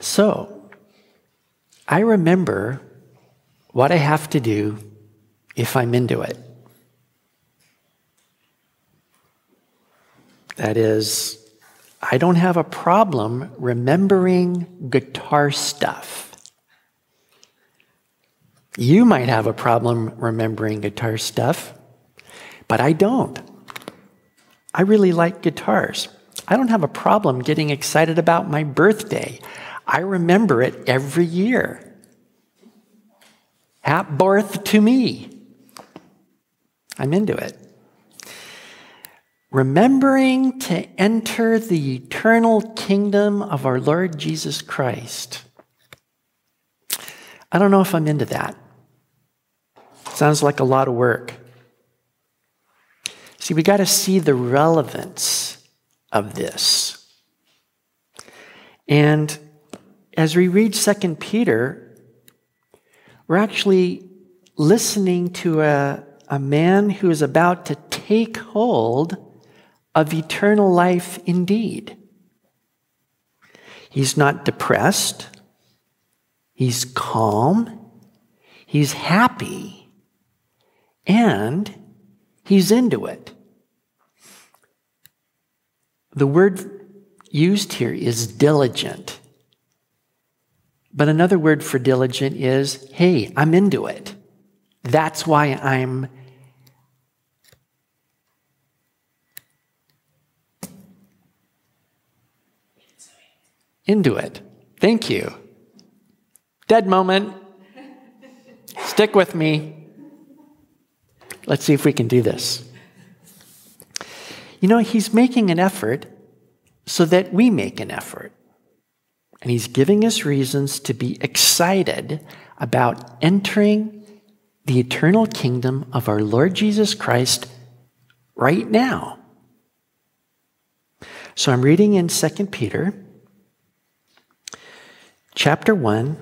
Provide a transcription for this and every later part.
So, I remember what I have to do if I'm into it. That is, I don't have a problem remembering guitar stuff. You might have a problem remembering guitar stuff, but I don't. I really like guitars. I don't have a problem getting excited about my birthday. I remember it every year. Happy birth to me. I'm into it. Remembering to enter the eternal kingdom of our Lord Jesus Christ. I don't know if I'm into that. Sounds like a lot of work. See, we got to see the relevance of this. And as we read 2 Peter, we're actually listening to a, a man who is about to take hold of eternal life indeed. He's not depressed, he's calm, he's happy and he's into it. The word used here is diligent. But another word for diligent is, hey, I'm into it. That's why I'm into it. Thank you. Dead moment. Stick with me. Let's see if we can do this. You know, he's making an effort so that we make an effort. And he's giving us reasons to be excited about entering the eternal kingdom of our Lord Jesus Christ right now. So I'm reading in 2 Peter chapter 1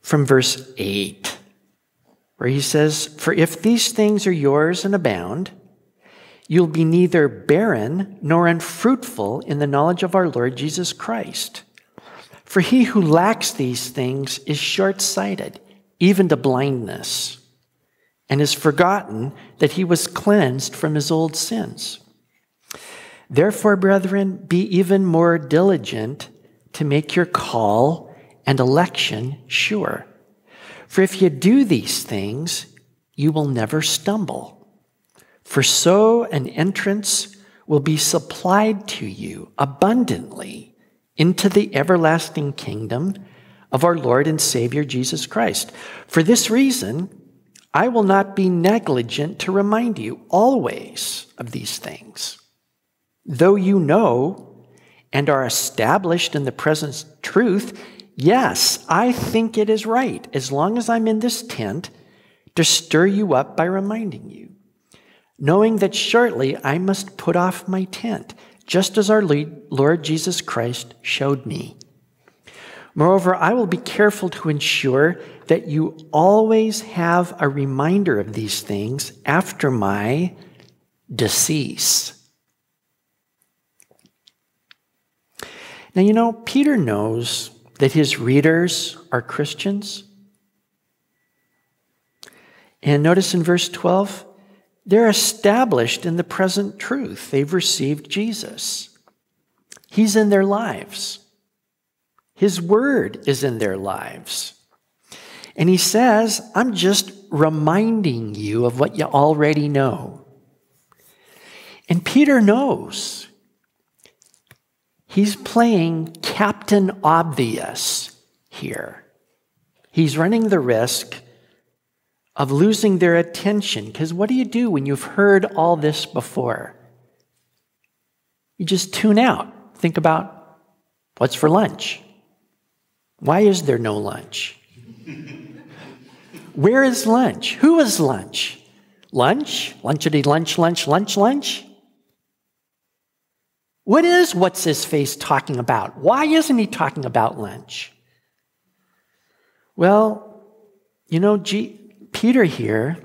from verse 8 where he says, For if these things are yours and abound, you'll be neither barren nor unfruitful in the knowledge of our Lord Jesus Christ. For he who lacks these things is short sighted, even to blindness, and has forgotten that he was cleansed from his old sins. Therefore, brethren, be even more diligent to make your call and election sure. For if you do these things, you will never stumble. For so an entrance will be supplied to you abundantly into the everlasting kingdom of our Lord and Savior Jesus Christ. For this reason, I will not be negligent to remind you always of these things. Though you know and are established in the present truth, Yes, I think it is right, as long as I'm in this tent, to stir you up by reminding you, knowing that shortly I must put off my tent, just as our Lord Jesus Christ showed me. Moreover, I will be careful to ensure that you always have a reminder of these things after my decease. Now, you know, Peter knows that his readers are Christians? And notice in verse 12, they're established in the present truth. They've received Jesus. He's in their lives. His word is in their lives. And he says, I'm just reminding you of what you already know. And Peter knows. He's playing Captain Obvious here. He's running the risk of losing their attention. Because what do you do when you've heard all this before? You just tune out. Think about what's for lunch? Why is there no lunch? Where is lunch? Who is lunch? Lunch? Lunchity, lunch, lunch, lunch, lunch? What is what's his face talking about? Why isn't he talking about lunch? Well, you know, G- Peter here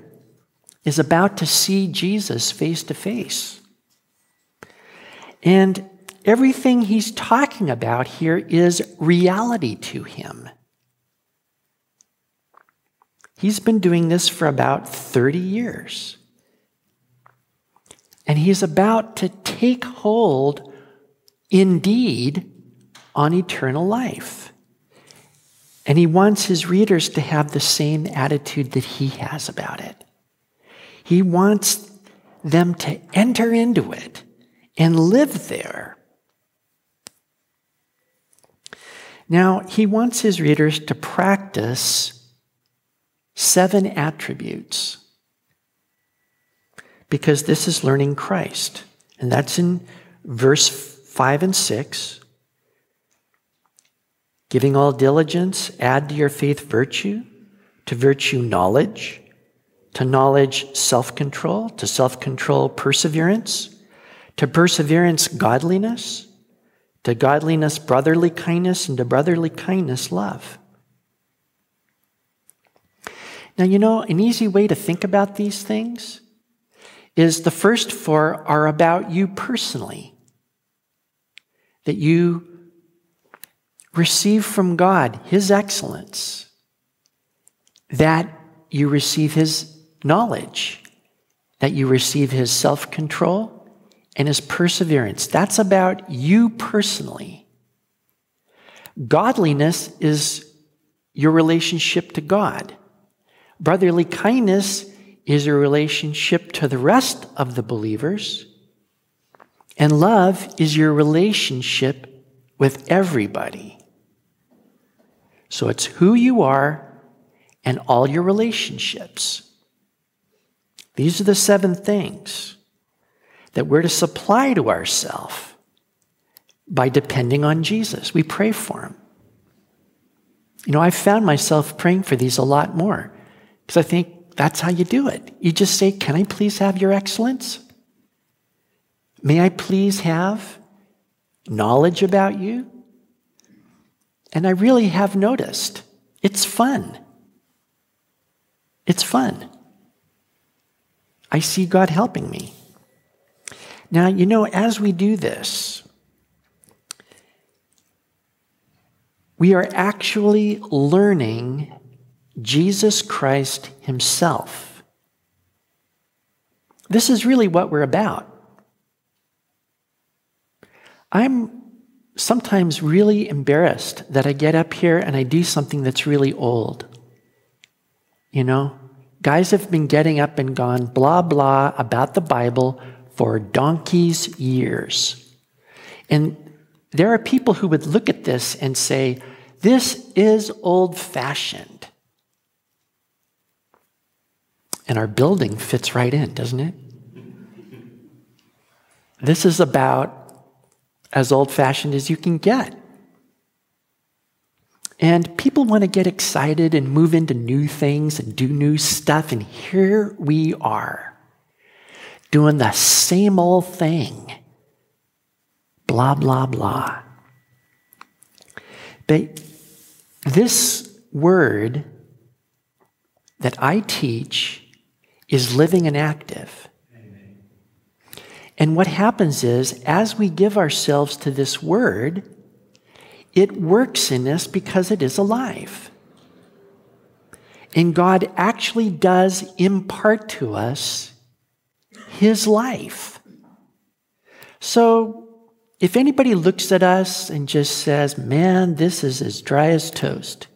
is about to see Jesus face to face. And everything he's talking about here is reality to him. He's been doing this for about 30 years. And he's about to take hold, indeed, on eternal life. And he wants his readers to have the same attitude that he has about it. He wants them to enter into it and live there. Now, he wants his readers to practice seven attributes because this is learning Christ. And that's in verse 5 and 6. Giving all diligence, add to your faith virtue, to virtue knowledge, to knowledge self control, to self control perseverance, to perseverance godliness, to godliness brotherly kindness, and to brotherly kindness love. Now, you know, an easy way to think about these things is the first four are about you personally. That you receive from God His excellence, that you receive His knowledge, that you receive His self control and His perseverance. That's about you personally. Godliness is your relationship to God. Brotherly kindness is your relationship to the rest of the believers. And love is your relationship with everybody. So it's who you are and all your relationships. These are the seven things that we're to supply to ourselves by depending on Jesus. We pray for him. You know, I found myself praying for these a lot more because I think that's how you do it. You just say, Can I please have your excellence? May I please have knowledge about you? And I really have noticed it's fun. It's fun. I see God helping me. Now, you know, as we do this, we are actually learning Jesus Christ Himself. This is really what we're about. I'm sometimes really embarrassed that I get up here and I do something that's really old. You know, guys have been getting up and gone blah, blah about the Bible for donkey's years. And there are people who would look at this and say, this is old fashioned. And our building fits right in, doesn't it? This is about as old fashioned as you can get. And people want to get excited and move into new things and do new stuff. And here we are doing the same old thing. Blah, blah, blah. But this word that I teach is living and active. And what happens is, as we give ourselves to this word, it works in us because it is alive. And God actually does impart to us his life. So, if anybody looks at us and just says, man, this is as dry as toast,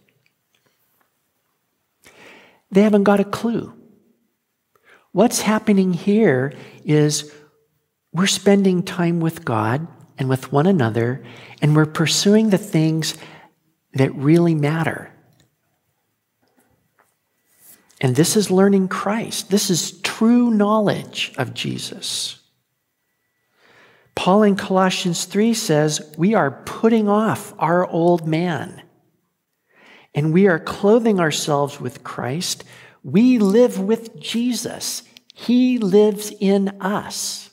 they haven't got a clue. What's happening here is we're spending time with God and with one another, and we're pursuing the things that really matter. And this is learning Christ. This is true knowledge of Jesus. Paul in Colossians 3 says, We are putting off our old man, and we are clothing ourselves with Christ. We live with Jesus. He lives in us.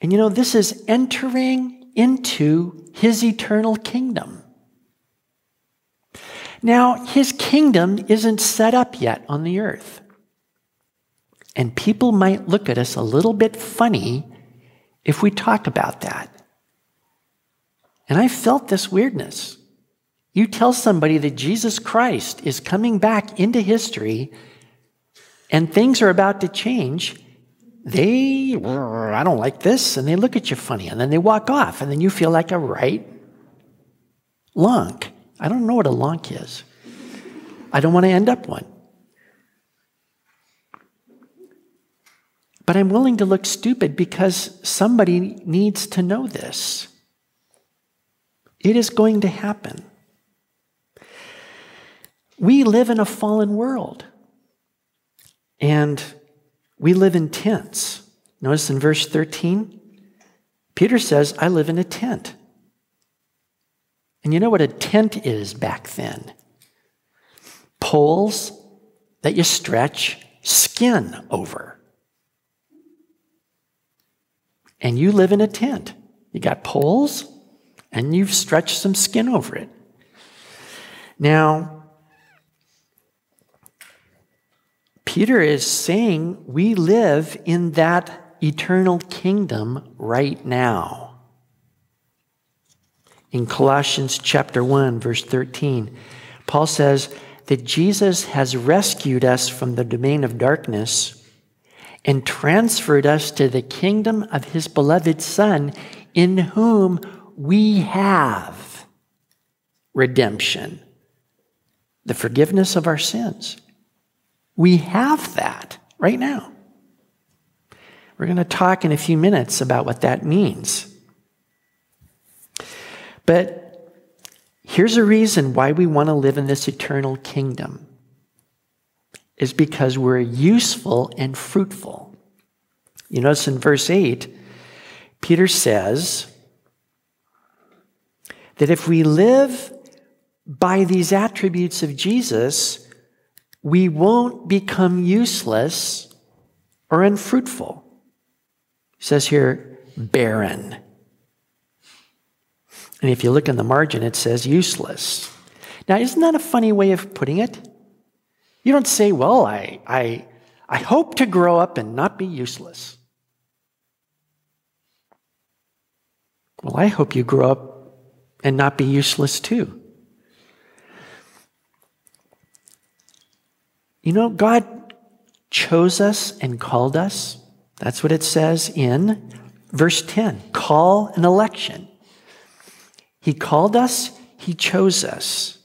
And you know, this is entering into his eternal kingdom. Now, his kingdom isn't set up yet on the earth. And people might look at us a little bit funny if we talk about that. And I felt this weirdness. You tell somebody that Jesus Christ is coming back into history and things are about to change, they, I don't like this, and they look at you funny, and then they walk off, and then you feel like a right lunk. I don't know what a lunk is. I don't want to end up one. But I'm willing to look stupid because somebody needs to know this. It is going to happen. We live in a fallen world. And we live in tents. Notice in verse 13, Peter says, I live in a tent. And you know what a tent is back then? Poles that you stretch skin over. And you live in a tent. You got poles and you've stretched some skin over it. Now, Peter is saying we live in that eternal kingdom right now. In Colossians chapter 1 verse 13, Paul says that Jesus has rescued us from the domain of darkness and transferred us to the kingdom of his beloved son in whom we have redemption, the forgiveness of our sins. We have that right now. We're going to talk in a few minutes about what that means. But here's a reason why we want to live in this eternal kingdom is because we're useful and fruitful. You notice in verse 8, Peter says that if we live by these attributes of Jesus, we won't become useless or unfruitful. He says here, barren. And if you look in the margin, it says useless. Now, isn't that a funny way of putting it? You don't say, well, I, I, I hope to grow up and not be useless. Well, I hope you grow up and not be useless too. You know, God chose us and called us. That's what it says in verse 10 call an election. He called us, He chose us.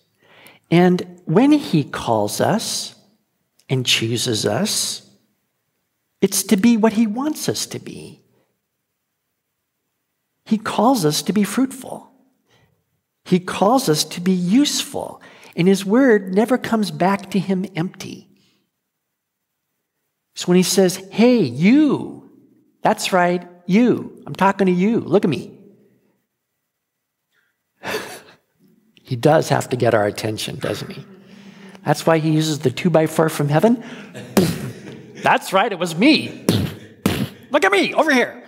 And when He calls us and chooses us, it's to be what He wants us to be. He calls us to be fruitful. He calls us to be useful. And his word never comes back to him empty. So when he says, Hey, you, that's right, you, I'm talking to you, look at me. he does have to get our attention, doesn't he? That's why he uses the two by four from heaven. that's right, it was me. look at me over here.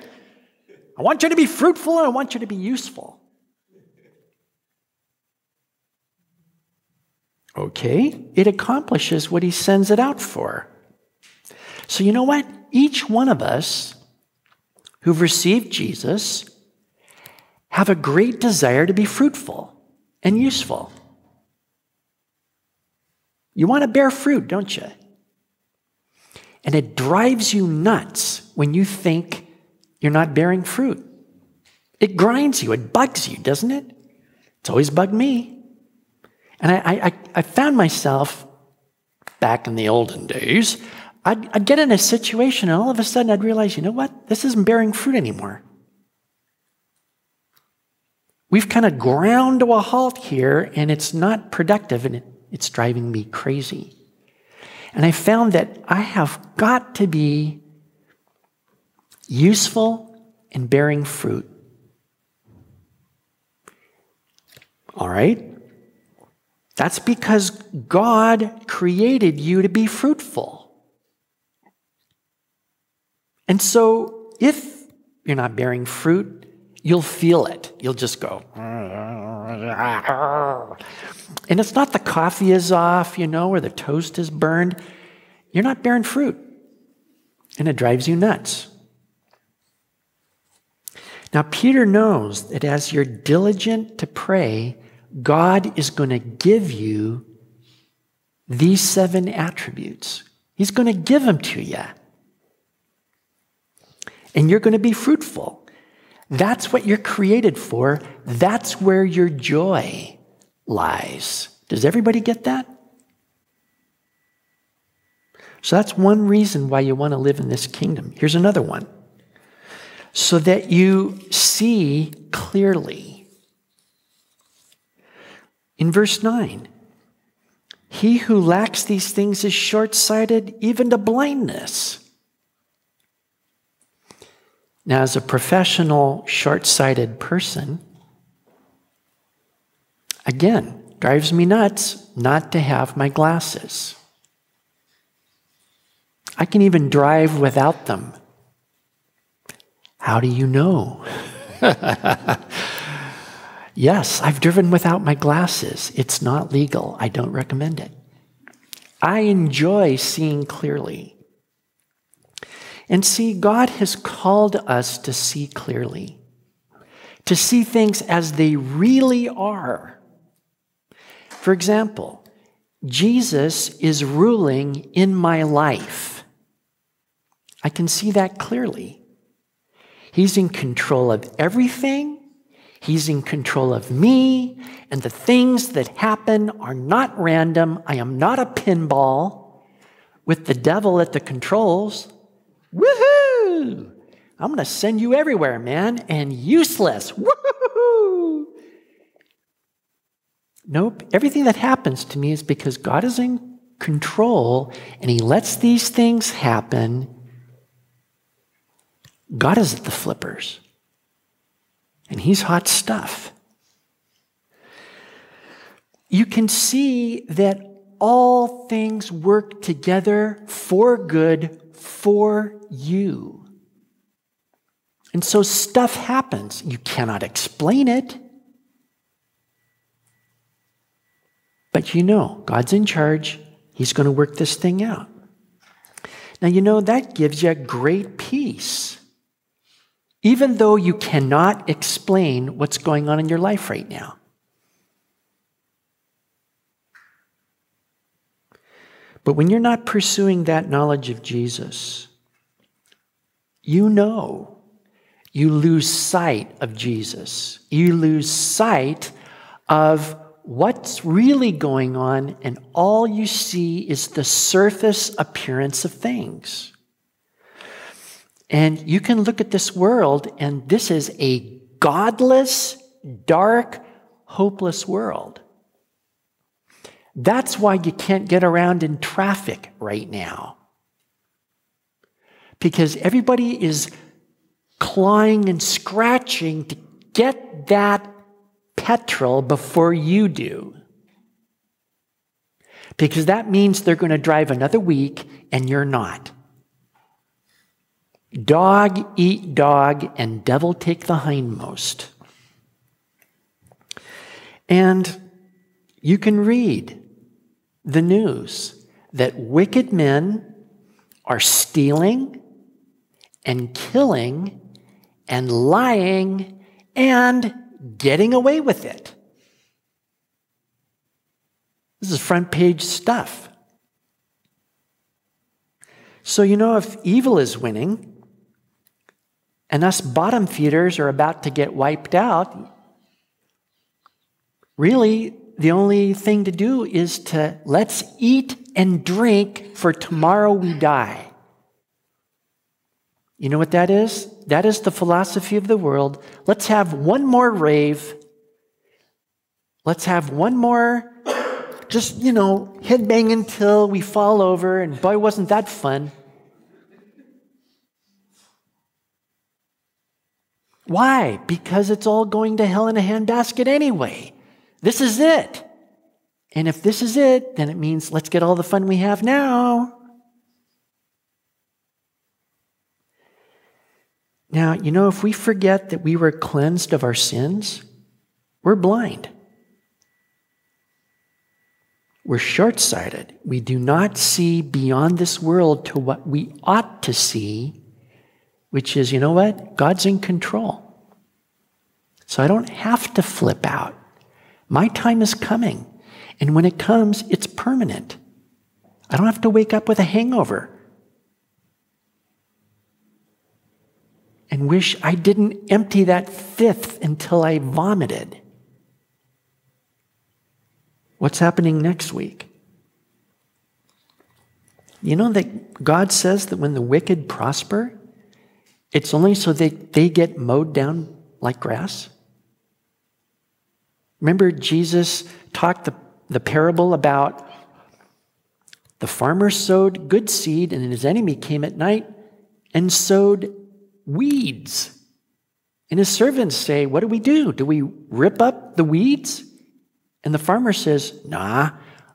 I want you to be fruitful and I want you to be useful. Okay, it accomplishes what he sends it out for. So, you know what? Each one of us who've received Jesus have a great desire to be fruitful and useful. You want to bear fruit, don't you? And it drives you nuts when you think you're not bearing fruit. It grinds you, it bugs you, doesn't it? It's always bugged me. And I, I, I found myself back in the olden days, I'd, I'd get in a situation and all of a sudden I'd realize, you know what? This isn't bearing fruit anymore. We've kind of ground to a halt here and it's not productive and it, it's driving me crazy. And I found that I have got to be useful and bearing fruit. All right? That's because God created you to be fruitful. And so if you're not bearing fruit, you'll feel it. You'll just go. And it's not the coffee is off, you know, or the toast is burned. You're not bearing fruit. And it drives you nuts. Now, Peter knows that as you're diligent to pray, God is going to give you these seven attributes. He's going to give them to you. And you're going to be fruitful. That's what you're created for. That's where your joy lies. Does everybody get that? So that's one reason why you want to live in this kingdom. Here's another one so that you see clearly. In verse 9, he who lacks these things is short sighted, even to blindness. Now, as a professional short sighted person, again, drives me nuts not to have my glasses. I can even drive without them. How do you know? yes, I've driven without my glasses. It's not legal. I don't recommend it. I enjoy seeing clearly. And see, God has called us to see clearly, to see things as they really are. For example, Jesus is ruling in my life. I can see that clearly. He's in control of everything. He's in control of me. And the things that happen are not random. I am not a pinball with the devil at the controls. Woohoo! I'm going to send you everywhere, man, and useless. Woohoo! Nope. Everything that happens to me is because God is in control and He lets these things happen God is at the flippers, and He's hot stuff. You can see that all things work together for good for you. And so stuff happens. You cannot explain it. But you know, God's in charge. He's going to work this thing out. Now, you know, that gives you great peace even though you cannot explain what's going on in your life right now. But when you're not pursuing that knowledge of Jesus, you know you lose sight of Jesus. You lose sight of what's really going on, and all you see is the surface appearance of things. And you can look at this world, and this is a godless, dark, hopeless world. That's why you can't get around in traffic right now. Because everybody is clawing and scratching to get that petrol before you do. Because that means they're going to drive another week and you're not. Dog eat dog, and devil take the hindmost. And you can read the news that wicked men are stealing and killing and lying and getting away with it. This is front page stuff. So, you know, if evil is winning, and us bottom feeders are about to get wiped out, really the only thing to do is to let's eat and drink for tomorrow we die. You know what that is? That is the philosophy of the world. Let's have one more rave. Let's have one more, just, you know, headbang until we fall over, and boy, wasn't that fun. Why? Because it's all going to hell in a handbasket anyway. This is it. And if this is it, then it means let's get all the fun we have now. Now, you know, if we forget that we were cleansed of our sins, we're blind. We're short sighted. We do not see beyond this world to what we ought to see which is, you know what? God's in control. So I don't have to flip out. My time is coming. And when it comes, it's permanent. I don't have to wake up with a hangover and wish I didn't empty that fifth until I vomited. What's happening next week? You know that God says that when the wicked prosper, it's only so they, they get mowed down like grass? Remember, Jesus talked the, the parable about the farmer sowed good seed, and his enemy came at night and sowed weeds. And his servants say, What do we do? Do we rip up the weeds? And the farmer says, Nah,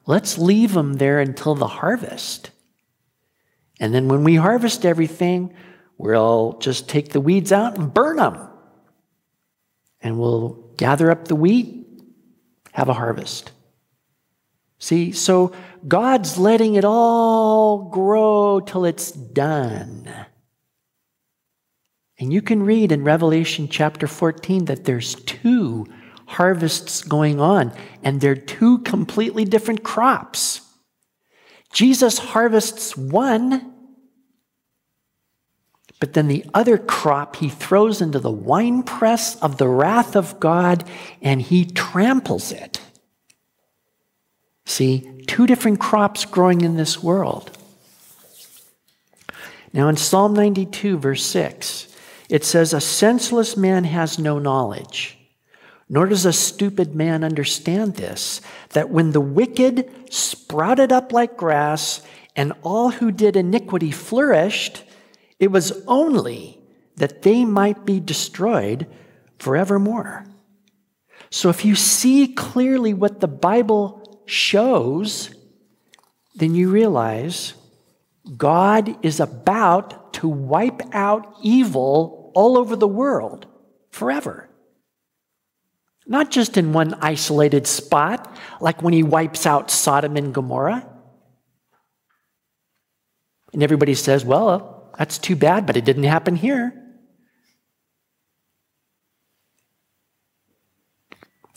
let's leave them there until the harvest. And then when we harvest everything, we'll just take the weeds out and burn them. And we'll gather up the wheat, have a harvest. See, so God's letting it all grow till it's done. And you can read in Revelation chapter 14 that there's two harvests going on, and they're two completely different crops. Jesus harvests one, but then the other crop he throws into the winepress of the wrath of God and he tramples it. See, two different crops growing in this world. Now, in Psalm 92, verse 6, it says, A senseless man has no knowledge, nor does a stupid man understand this, that when the wicked sprouted up like grass and all who did iniquity flourished, it was only that they might be destroyed forevermore. So if you see clearly what the Bible shows, then you realize God is about to wipe out evil all over the world forever. Not just in one isolated spot, like when he wipes out Sodom and Gomorrah. And everybody says, well, that's too bad, but it didn't happen here.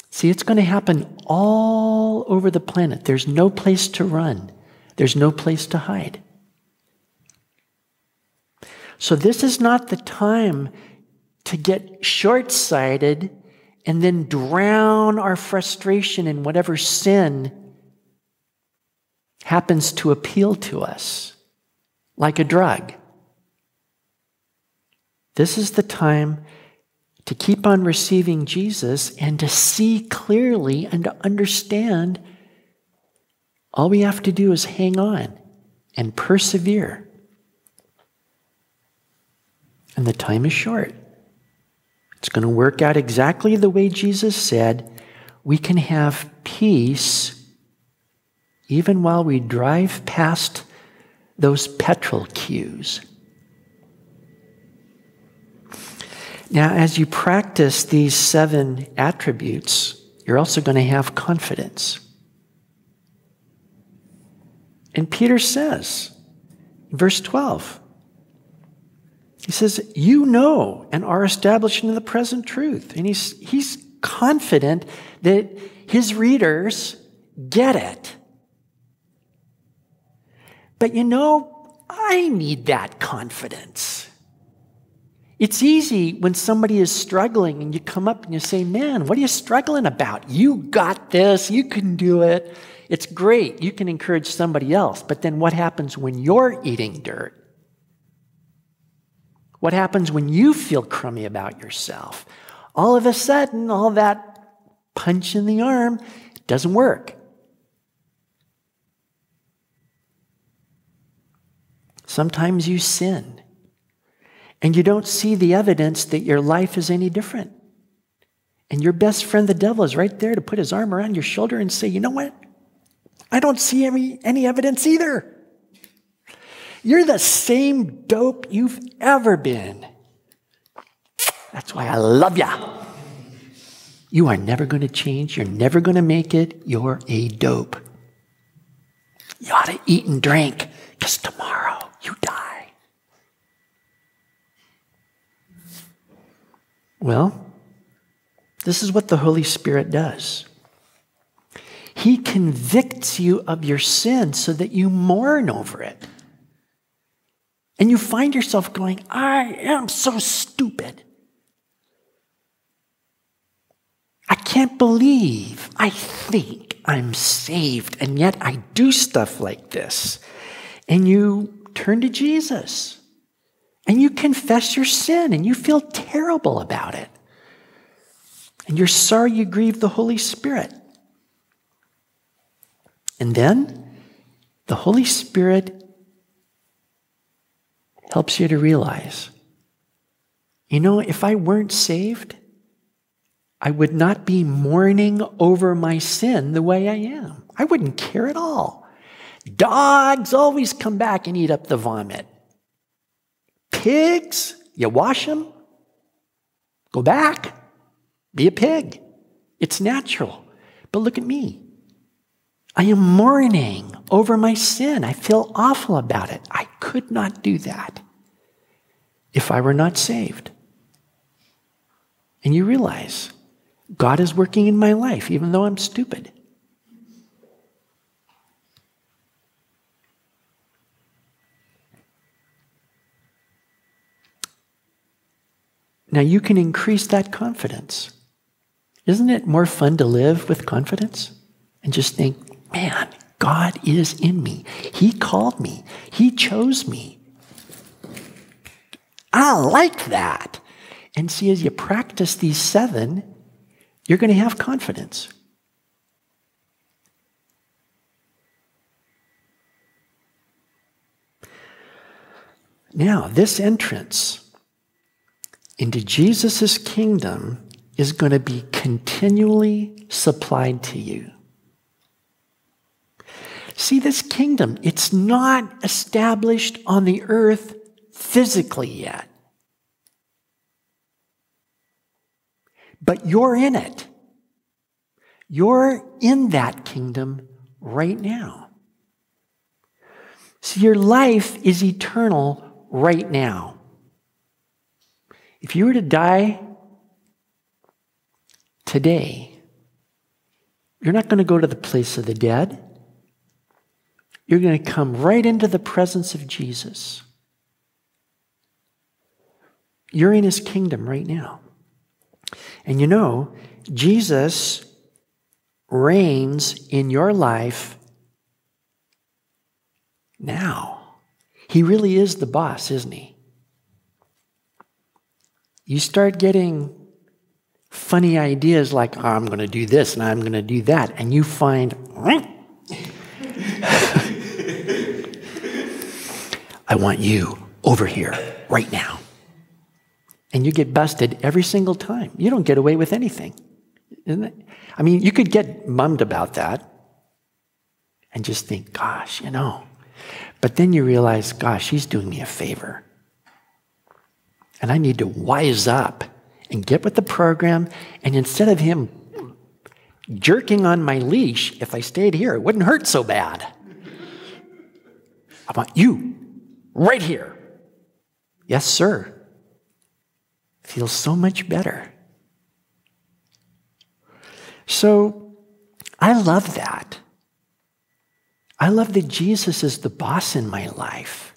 See, it's going to happen all over the planet. There's no place to run, there's no place to hide. So, this is not the time to get short sighted and then drown our frustration in whatever sin happens to appeal to us, like a drug. This is the time to keep on receiving Jesus and to see clearly and to understand. All we have to do is hang on and persevere. And the time is short. It's going to work out exactly the way Jesus said. We can have peace even while we drive past those petrol queues. Now, as you practice these seven attributes, you're also going to have confidence. And Peter says, verse 12, he says, You know and are established in the present truth. And he's, he's confident that his readers get it. But you know, I need that confidence. It's easy when somebody is struggling and you come up and you say, Man, what are you struggling about? You got this, you can do it. It's great. You can encourage somebody else. But then what happens when you're eating dirt? What happens when you feel crummy about yourself? All of a sudden, all that punch in the arm doesn't work. Sometimes you sin and you don't see the evidence that your life is any different. And your best friend, the devil, is right there to put his arm around your shoulder and say, You know what? I don't see any, any evidence either. You're the same dope you've ever been. That's why I love you. You are never going to change. You're never going to make it. You're a dope. You ought to eat and drink because tomorrow you die. Well, This is what the Holy Spirit does. He convicts you of your sin so that you mourn over it. And you find yourself going, I am so stupid. I can't believe I think I'm saved, and yet I do stuff like this. And you turn to Jesus and you confess your sin and you feel terrible about it. And you're sorry you grieved the Holy Spirit. And then the Holy Spirit helps you to realize you know, if I weren't saved, I would not be mourning over my sin the way I am. I wouldn't care at all. Dogs always come back and eat up the vomit. Pigs, you wash them, go back, be a pig. It's natural. But look at me. I am mourning over my sin. I feel awful about it. I could not do that if I were not saved. And you realize God is working in my life, even though I'm stupid. Now you can increase that confidence. Isn't it more fun to live with confidence and just think, man, God is in me. He called me, He chose me. I like that. And see, as you practice these seven, you're going to have confidence. Now, this entrance into Jesus' kingdom is going to be continually supplied to you. See, this kingdom, it's not established on the earth physically yet. But you're in it. You're in that kingdom right now. See, your life is eternal right now. If you were to die today, you're not going to go to the place of the dead. You're going to come right into the presence of Jesus. You're in his kingdom right now. And you know, Jesus reigns in your life now. He really is the boss, isn't he? You start getting funny ideas like, oh, I'm going to do this and I'm going to do that, and you find, I want you over here right now and you get busted every single time. You don't get away with anything. I mean, you could get mummed about that and just think, gosh, you know. But then you realize, gosh, he's doing me a favor. And I need to wise up and get with the program. And instead of him jerking on my leash, if I stayed here, it wouldn't hurt so bad. I want you right here. Yes, sir feels so much better. So I love that. I love that Jesus is the boss in my life.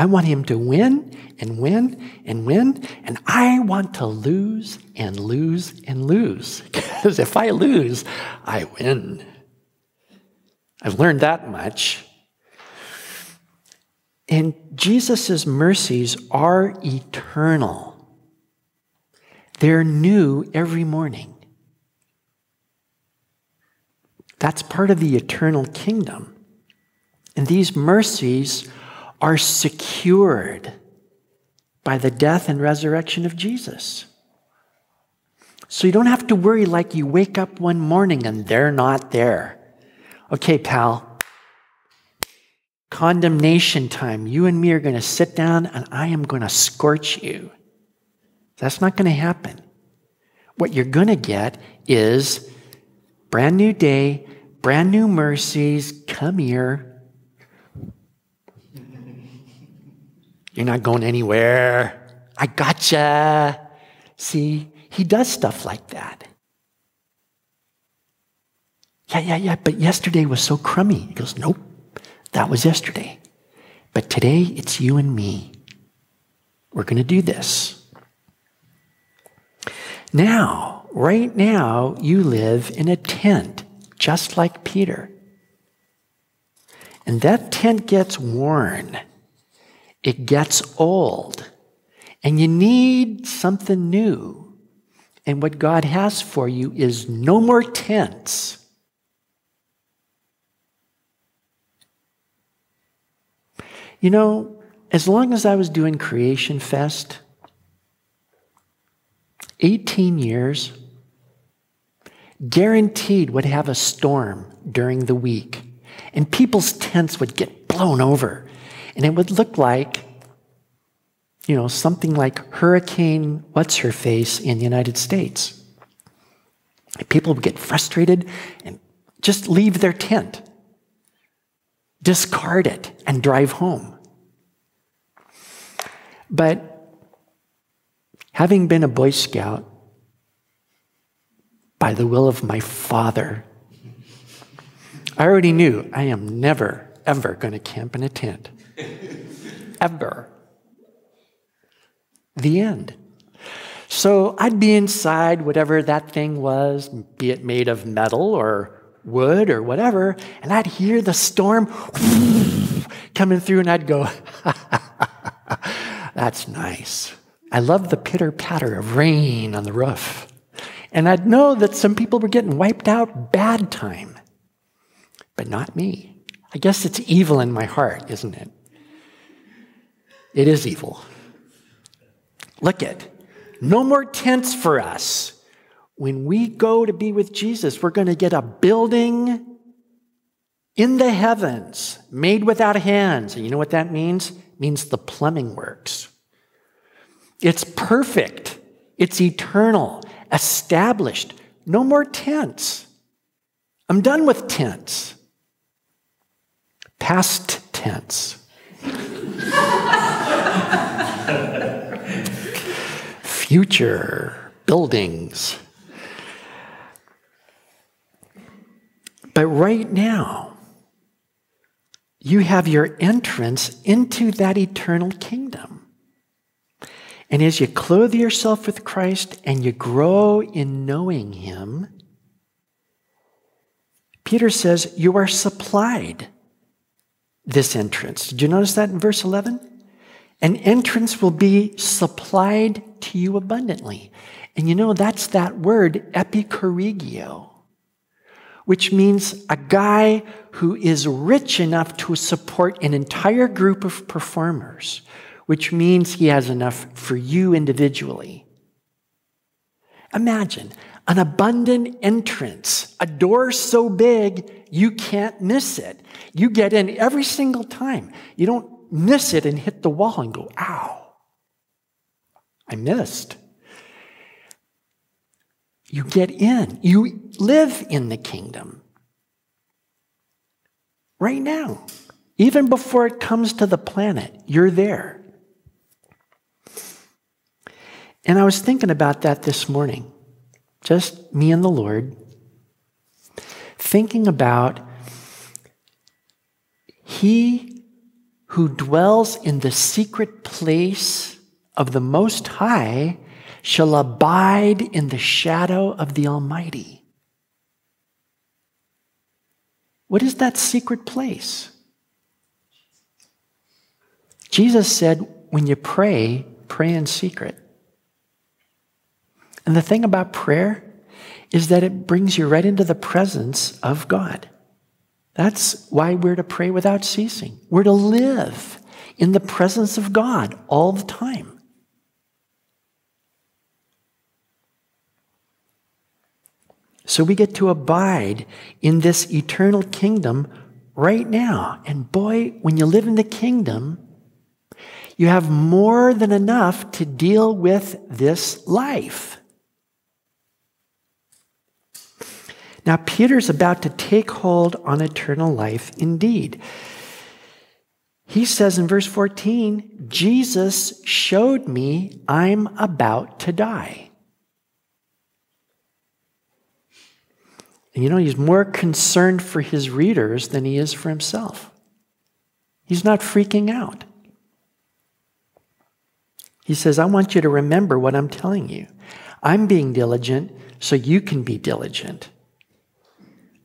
I want him to win and win and win, and I want to lose and lose and lose. Because if I lose, I win. I've learned that much. And Jesus' mercies are eternal. They're new every morning. That's part of the eternal kingdom. And these mercies are secured by the death and resurrection of Jesus. So you don't have to worry like you wake up one morning and they're not there. Okay, pal. Condemnation time. You and me are going to sit down and I am going to scorch you. That's not going to happen. What you're going to get is brand new day, brand new mercies. Come here. You're not going anywhere. I gotcha. See, he does stuff like that. Yeah, yeah, yeah, but yesterday was so crummy. He goes, Nope, that was yesterday. But today it's you and me. We're going to do this. Now, right now, you live in a tent, just like Peter. And that tent gets worn, it gets old, and you need something new. And what God has for you is no more tents. You know, as long as I was doing Creation Fest, 18 years, guaranteed would have a storm during the week, and people's tents would get blown over, and it would look like, you know, something like Hurricane What's Her Face in the United States. People would get frustrated and just leave their tent discard it, and drive home. But having been a Boy Scout, by the will of my father, I already knew I am never, ever going to camp in a tent. ever. The end. So I'd be inside, whatever that thing was, be it made of metal or wood or whatever, and I'd hear the storm coming through, and I'd go, That's nice. I love the pitter patter of rain on the roof. And I'd know that some people were getting wiped out bad time, but not me. I guess it's evil in my heart, isn't it? It is evil. Look at no more tents for us when we go to be with Jesus, we're going to get a building in the heavens made without hands. And you know what that means? It means the plumbing works. It's perfect, it's eternal, established. No more tents. I'm done with tents. Past tense. Future buildings. But right now, you have your entrance into that eternal kingdom. And as you clothe yourself with Christ and you grow in knowing Him, Peter says you are supplied this entrance. Did you notice that in verse 11? An entrance will be supplied to you abundantly. And you know, that's that word, epichoregeo which means a guy who is rich enough to support an entire group of performers, which means he has enough for you individually. Imagine an abundant entrance, a door so big you can't miss it. You get in every single time. You don't miss it and hit the wall and go, ow, I missed. You get in. You live in the kingdom. Right now. Even before it comes to the planet, you're there. And I was thinking about that this morning. Just me and the Lord. Thinking about He who dwells in the secret place of the Most High shall abide in the shadow of the Almighty. What is that secret place? Jesus said, when you pray, pray in secret. And the thing about prayer is that it brings you right into the presence of God. That's why we're to pray without ceasing. We're to live in the presence of God all the time. So we get to abide in this eternal kingdom right now. And boy, when you live in the kingdom, you have more than enough to deal with this life. Now, Peter's about to take hold on eternal life indeed. He says in verse 14, Jesus showed me I'm about to die. And you know, he's more concerned for his readers than he is for himself. He's not freaking out. He says, I want you to remember what I'm telling you. I'm being diligent so you can be diligent.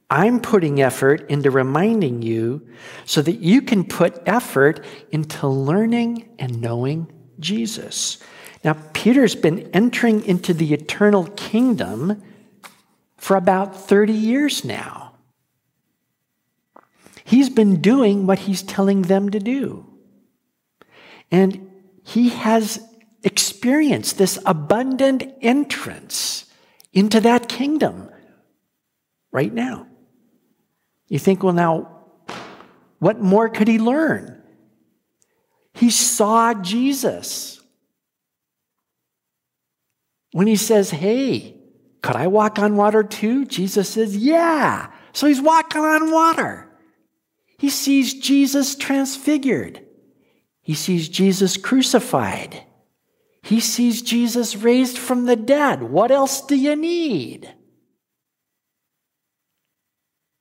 I'm putting effort into reminding you so that you can put effort into learning and knowing Jesus. Now, Peter's been entering into the eternal kingdom for about 30 years now. He's been doing what he's telling them to do. And he has experienced this abundant entrance into that kingdom right now. You think, well, now, what more could he learn? He saw Jesus. When he says, Hey, could I walk on water too? Jesus says, Yeah. So he's walking on water. He sees Jesus transfigured. He sees Jesus crucified. He sees Jesus raised from the dead. What else do you need?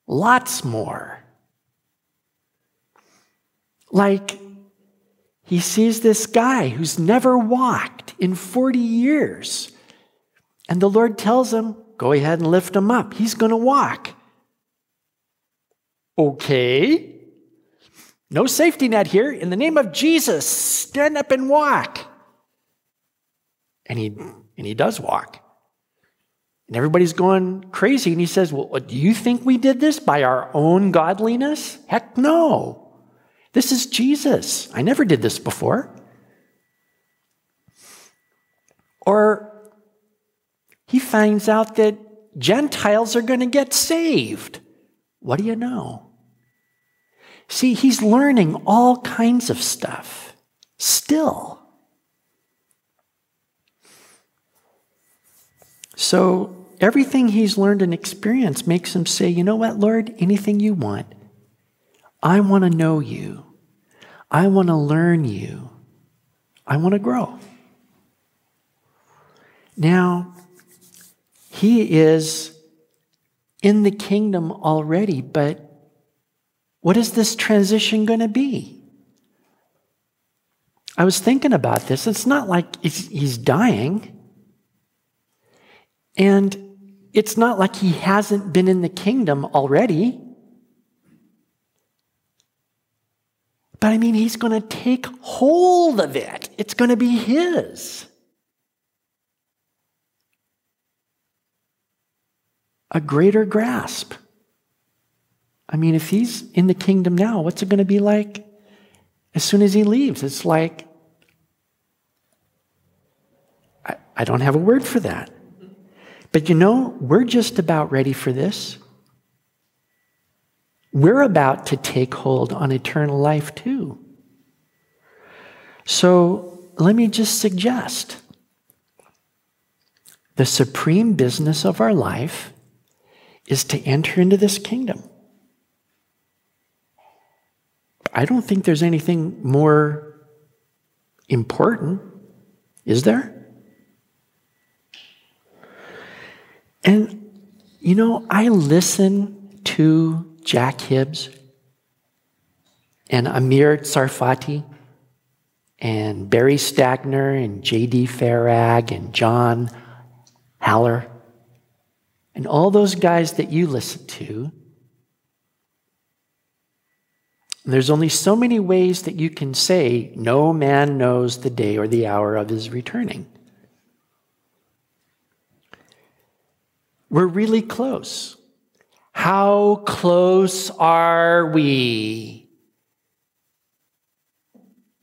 Lots more. Like, he sees this guy who's never walked in 40 years. And the Lord tells him, Go ahead and lift him up. He's going to walk. Okay. No safety net here. In the name of Jesus, stand up and walk. And he, and he does walk. And everybody's going crazy. And he says, Well, uh, do you think we did this by our own godliness? Heck no. This is Jesus. I never did this before. Or he finds out that Gentiles are going to get saved. What do you know? See, he's learning all kinds of stuff still. So everything he's learned and experienced makes him say, you know what, Lord, anything you want. I want to know you. I want to learn you. I want to grow. Now, he is in the kingdom already, but what is this transition going to be? I was thinking about this. It's not like he's dying. And it's not like he hasn't been in the kingdom already. But I mean, he's going to take hold of it, it's going to be his. A greater grasp. I mean, if he's in the kingdom now, what's it going to be like as soon as he leaves? It's like, I, I don't have a word for that. But you know, we're just about ready for this. We're about to take hold on eternal life too. So let me just suggest the supreme business of our life is to enter into this kingdom. I don't think there's anything more important, is there? And, you know, I listen to Jack Hibbs and Amir Tsarfati and Barry Stagner and J.D. Farag and John Haller and all those guys that you listen to. There's only so many ways that you can say, No man knows the day or the hour of his returning. We're really close. How close are we?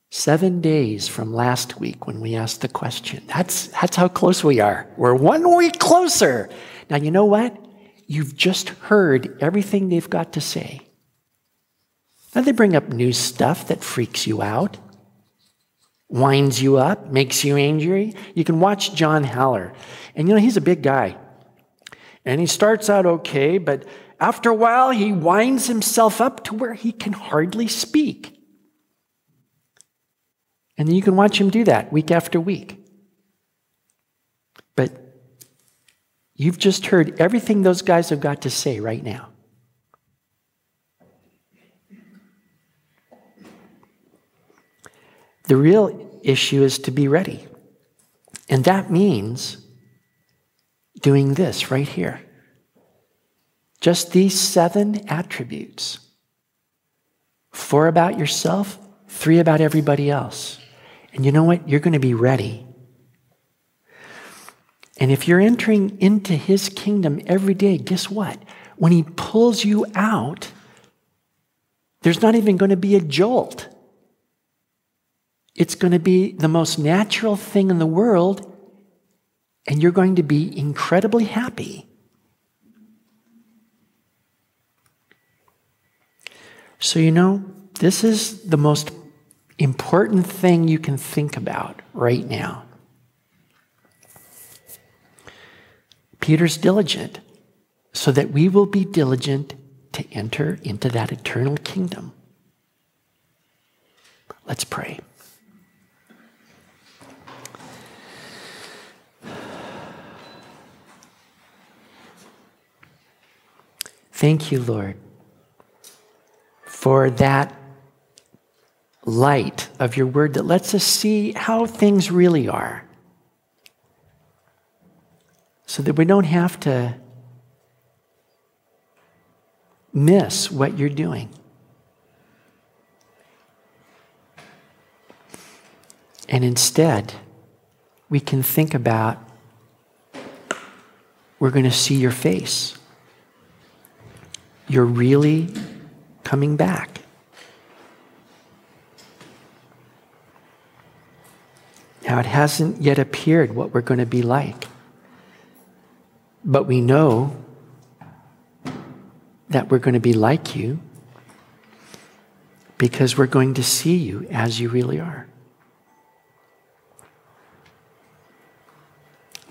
Seven days from last week when we asked the question. That's, that's how close we are. We're one week closer. Now, you know what? You've just heard everything they've got to say. Now, they bring up new stuff that freaks you out, winds you up, makes you angry. You can watch John Haller. And you know, he's a big guy. And he starts out okay, but after a while, he winds himself up to where he can hardly speak. And you can watch him do that week after week. But You've just heard everything those guys have got to say right now. The real issue is to be ready. And that means doing this right here. Just these seven attributes four about yourself, three about everybody else. And you know what? You're going to be ready. And if you're entering into his kingdom every day, guess what? When he pulls you out, there's not even going to be a jolt. It's going to be the most natural thing in the world, and you're going to be incredibly happy. So, you know, this is the most important thing you can think about right now. Peter's diligent so that we will be diligent to enter into that eternal kingdom. Let's pray. Thank you, Lord, for that light of your word that lets us see how things really are. So that we don't have to miss what you're doing. And instead, we can think about we're going to see your face. You're really coming back. Now, it hasn't yet appeared what we're going to be like. But we know that we're going to be like you because we're going to see you as you really are.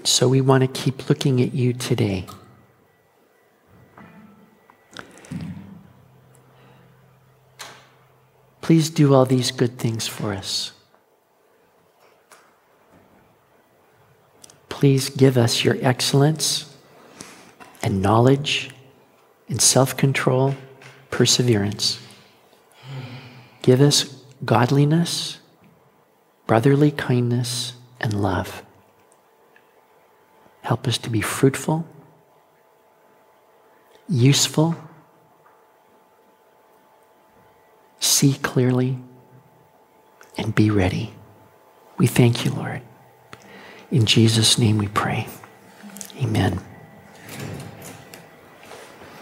So we want to keep looking at you today. Please do all these good things for us. Please give us your excellence and knowledge and self control, perseverance. Give us godliness, brotherly kindness, and love. Help us to be fruitful, useful, see clearly, and be ready. We thank you, Lord. In Jesus' name we pray. Amen.